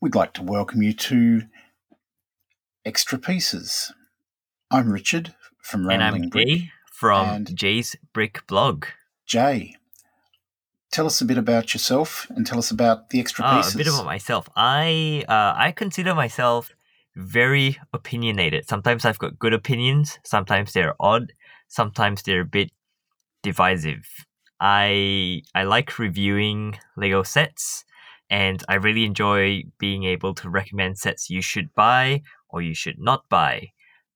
we'd like to welcome you to Extra Pieces. I'm Richard from Rambling And I'm Brick. Jay from and- Jay's Brick Blog. Jay, tell us a bit about yourself and tell us about the Extra Ah, Pieces. a bit about myself. I uh, I consider myself very opinionated. Sometimes I've got good opinions. Sometimes they're odd. Sometimes they're a bit divisive. I I like reviewing Lego sets, and I really enjoy being able to recommend sets you should buy or you should not buy.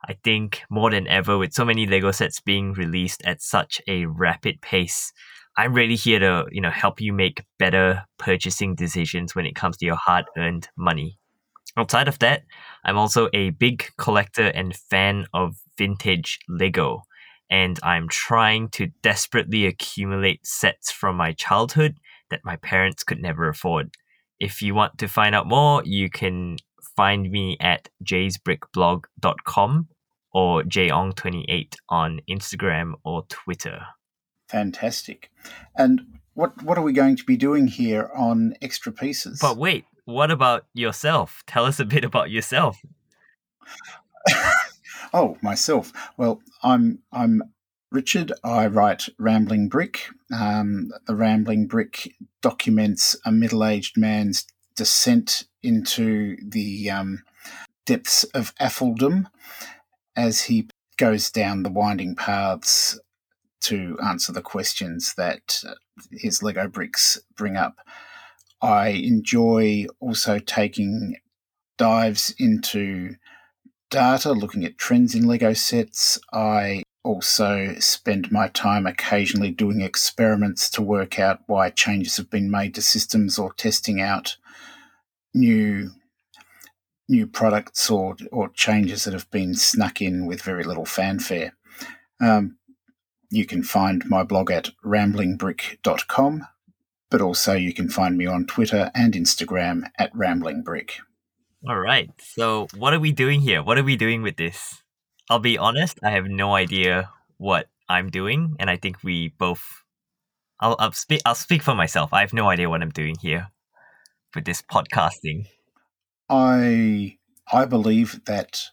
I think more than ever, with so many Lego sets being released at such a rapid pace, I'm really here to you know help you make better purchasing decisions when it comes to your hard-earned money. Outside of that, I'm also a big collector and fan of vintage Lego, and I'm trying to desperately accumulate sets from my childhood that my parents could never afford. If you want to find out more, you can find me at jaysbrickblog.com or jong28 on Instagram or Twitter. Fantastic. And what what are we going to be doing here on Extra Pieces? But wait, what about yourself? Tell us a bit about yourself. oh, myself. Well, I'm I'm Richard. I write Rambling Brick. Um, the Rambling Brick documents a middle-aged man's descent into the um, depths of AFOLdom as he goes down the winding paths to answer the questions that his Lego bricks bring up. I enjoy also taking dives into data, looking at trends in Lego sets. I also spend my time occasionally doing experiments to work out why changes have been made to systems or testing out new new products or or changes that have been snuck in with very little fanfare. Um, you can find my blog at ramblingbrick.com, but also you can find me on Twitter and Instagram at ramblingbrick. All right. So, what are we doing here? What are we doing with this? I'll be honest, I have no idea what I'm doing, and I think we both I'll, I'll speak I'll speak for myself. I have no idea what I'm doing here with this podcasting. I I believe that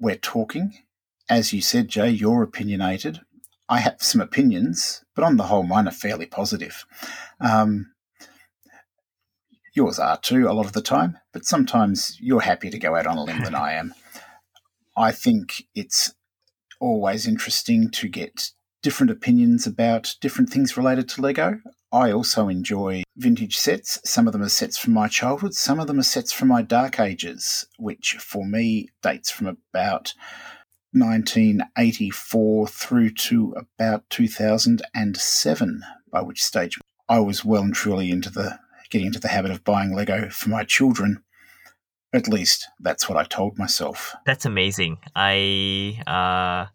we're talking. As you said, Jay, you're opinionated. I have some opinions, but on the whole, mine are fairly positive. Um, yours are too, a lot of the time, but sometimes you're happier to go out on a limb than I am. I think it's always interesting to get different opinions about different things related to Lego. I also enjoy vintage sets. Some of them are sets from my childhood, some of them are sets from my dark ages, which for me dates from about 1984 through to about 2007, by which stage I was well and truly into the getting into the habit of buying Lego for my children. At least that's what I told myself. That's amazing. I uh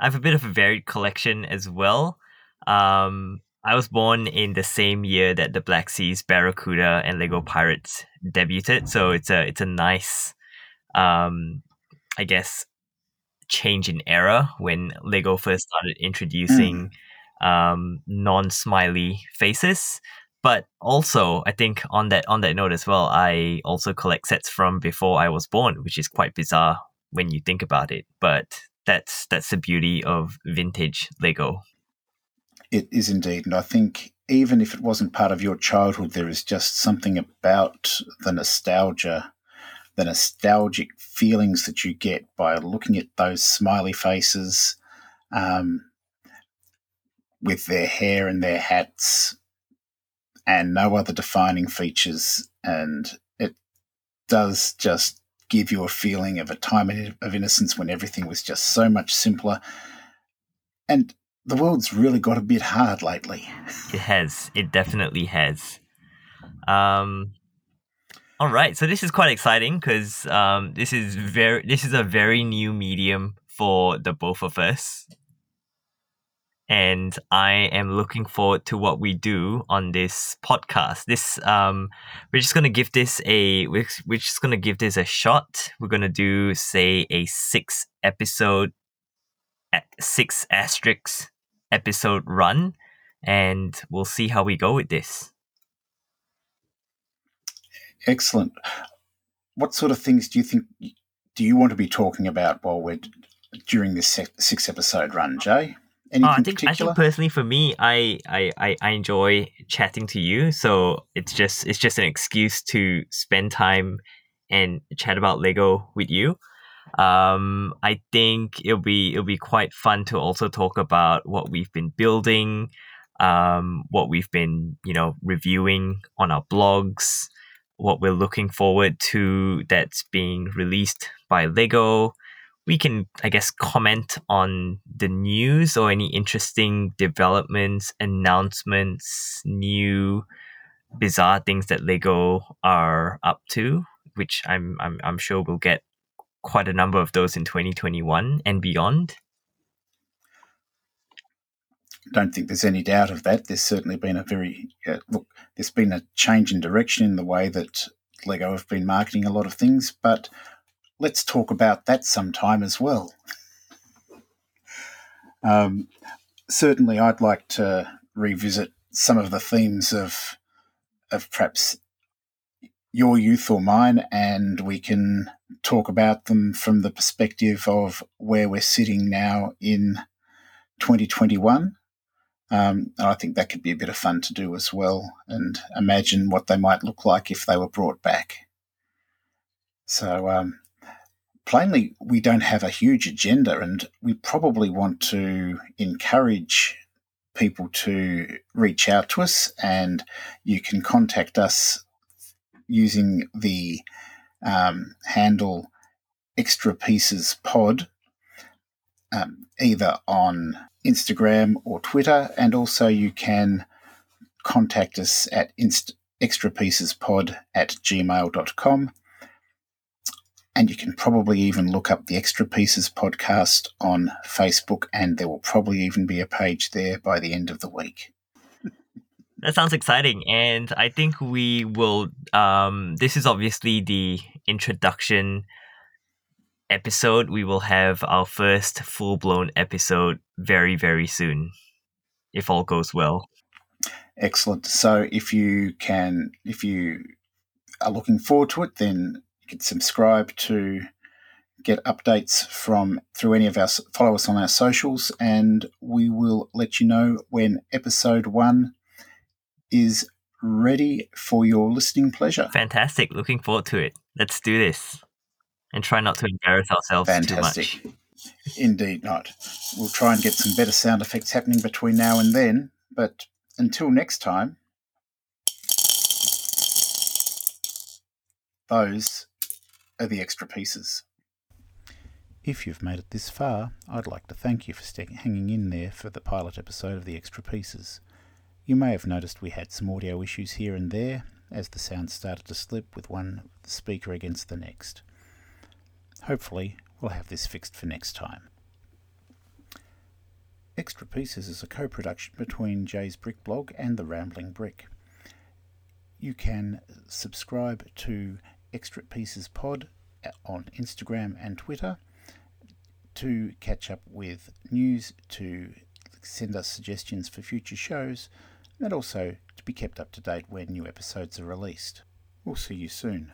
I have a bit of a varied collection as well. Um I was born in the same year that the Black Seas Barracuda and Lego Pirates debuted, so it's a it's a nice um I guess change in era when Lego first started introducing um non-smiley faces. But also, I think on that on that note as well, I also collect sets from before I was born, which is quite bizarre when you think about it. But that's that's the beauty of vintage Lego. It is indeed. And I think even if it wasn't part of your childhood, there is just something about the nostalgia, the nostalgic feelings that you get by looking at those smiley faces um, with their hair and their hats and no other defining features. And it does just give you a feeling of a time of innocence when everything was just so much simpler. And the world's really got a bit hard lately. It has. It definitely has. Um, all right. So this is quite exciting because um, this is very this is a very new medium for the both of us, and I am looking forward to what we do on this podcast. This um, we're just gonna give this a we're, we're just gonna give this a shot. We're gonna do say a six episode, at six asterisks episode run and we'll see how we go with this. Excellent. what sort of things do you think do you want to be talking about while we're during this six episode run, Jay? Anything uh, I think particular? I think personally for me, I, I I enjoy chatting to you. So it's just it's just an excuse to spend time and chat about Lego with you. Um, I think it'll be it'll be quite fun to also talk about what we've been building, um, what we've been you know reviewing on our blogs, what we're looking forward to that's being released by Lego. We can, I guess, comment on the news or any interesting developments, announcements, new bizarre things that Lego are up to, which I'm I'm I'm sure we'll get quite a number of those in 2021 and beyond. Don't think there's any doubt of that. There's certainly been a very uh, look. There's been a change in direction in the way that Lego have been marketing a lot of things, but let's talk about that sometime as well. um, certainly, I'd like to revisit some of the themes of of perhaps your youth or mine, and we can talk about them from the perspective of where we're sitting now in 2021. Um, and I think that could be a bit of fun to do as well, and imagine what they might look like if they were brought back. So, um, plainly, we don't have a huge agenda, and we probably want to encourage people to reach out to us, and you can contact us using the um, handle extra pieces pod um, either on Instagram or Twitter, and also you can contact us at inst- extrapiecespod at gmail.com. And you can probably even look up the Extra Pieces podcast on Facebook, and there will probably even be a page there by the end of the week. That sounds exciting, and I think we will. Um, this is obviously the introduction episode. We will have our first full blown episode very, very soon, if all goes well. Excellent. So, if you can, if you are looking forward to it, then you can subscribe to get updates from through any of our follow us on our socials, and we will let you know when episode one is ready for your listening pleasure. Fantastic. Looking forward to it. Let's do this and try not to embarrass ourselves Fantastic. too much. Indeed not. We'll try and get some better sound effects happening between now and then, but until next time, those are the extra pieces. If you've made it this far, I'd like to thank you for hanging in there for the pilot episode of the extra pieces. You may have noticed we had some audio issues here and there as the sound started to slip with one speaker against the next. Hopefully, we'll have this fixed for next time. Extra Pieces is a co production between Jay's Brick blog and The Rambling Brick. You can subscribe to Extra Pieces Pod on Instagram and Twitter to catch up with news, to send us suggestions for future shows, and also to be kept up to date when new episodes are released. We'll see you soon.